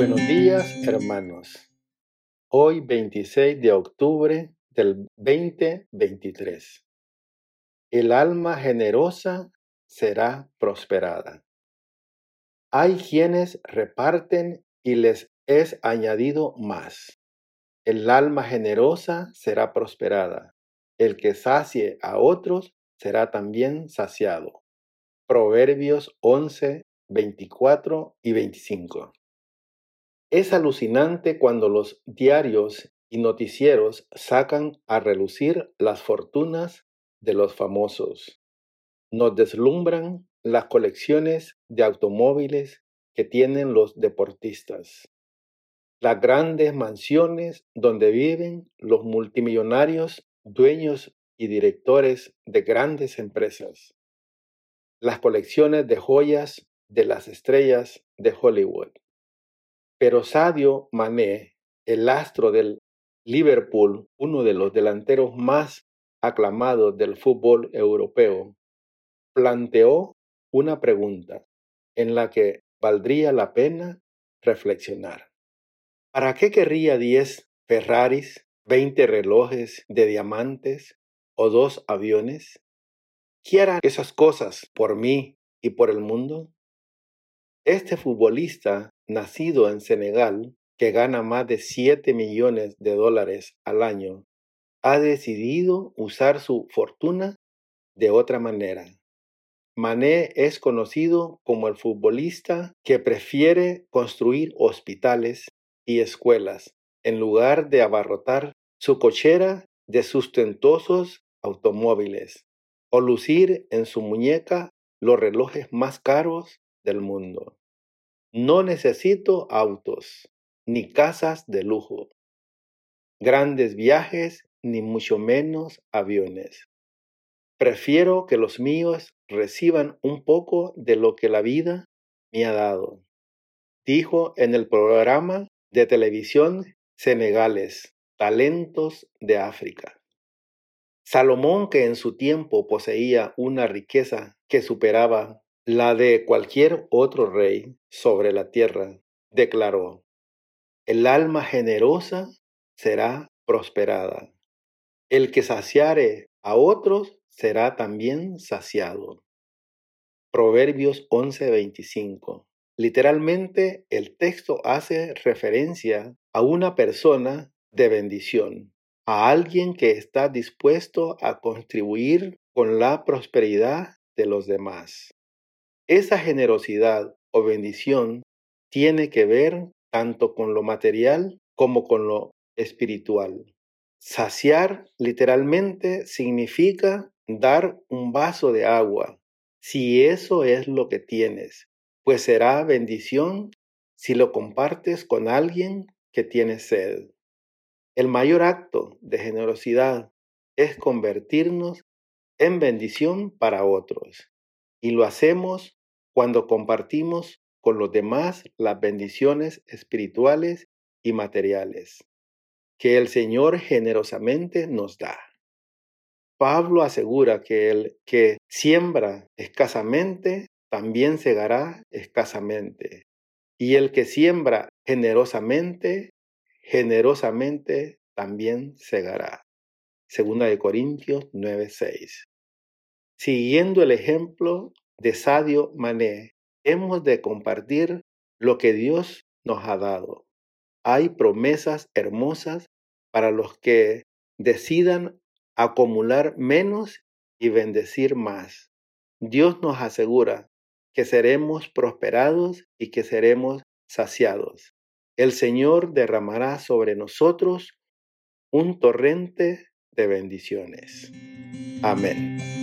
Buenos días, hermanos. Hoy 26 de octubre del 2023. El alma generosa será prosperada. Hay quienes reparten y les es añadido más. El alma generosa será prosperada. El que sacie a otros será también saciado. Proverbios 11, 24 y 25. Es alucinante cuando los diarios y noticieros sacan a relucir las fortunas de los famosos. Nos deslumbran las colecciones de automóviles que tienen los deportistas, las grandes mansiones donde viven los multimillonarios dueños y directores de grandes empresas, las colecciones de joyas de las estrellas de Hollywood. Pero Sadio Mané, el astro del Liverpool, uno de los delanteros más aclamados del fútbol europeo, planteó una pregunta en la que valdría la pena reflexionar. ¿Para qué querría 10 Ferraris, 20 relojes de diamantes o dos aviones? ¿Quién hará esas cosas por mí y por el mundo? Este futbolista, nacido en Senegal, que gana más de 7 millones de dólares al año, ha decidido usar su fortuna de otra manera. Mané es conocido como el futbolista que prefiere construir hospitales y escuelas en lugar de abarrotar su cochera de sustentosos automóviles o lucir en su muñeca los relojes más caros del mundo. No necesito autos, ni casas de lujo, grandes viajes, ni mucho menos aviones. Prefiero que los míos reciban un poco de lo que la vida me ha dado, dijo en el programa de televisión Senegales, Talentos de África. Salomón, que en su tiempo poseía una riqueza que superaba la de cualquier otro rey sobre la tierra, declaró, el alma generosa será prosperada. El que saciare a otros será también saciado. Proverbios 11:25. Literalmente, el texto hace referencia a una persona de bendición, a alguien que está dispuesto a contribuir con la prosperidad de los demás. Esa generosidad o bendición tiene que ver tanto con lo material como con lo espiritual. Saciar literalmente significa dar un vaso de agua, si eso es lo que tienes, pues será bendición si lo compartes con alguien que tiene sed. El mayor acto de generosidad es convertirnos en bendición para otros, y lo hacemos cuando compartimos con los demás las bendiciones espirituales y materiales que el Señor generosamente nos da. Pablo asegura que el que siembra escasamente también segará escasamente, y el que siembra generosamente, generosamente también segará. Segunda de Corintios 9:6. Siguiendo el ejemplo de Sadio Mané, hemos de compartir lo que Dios nos ha dado. Hay promesas hermosas para los que decidan acumular menos y bendecir más. Dios nos asegura que seremos prosperados y que seremos saciados. El Señor derramará sobre nosotros un torrente de bendiciones. Amén.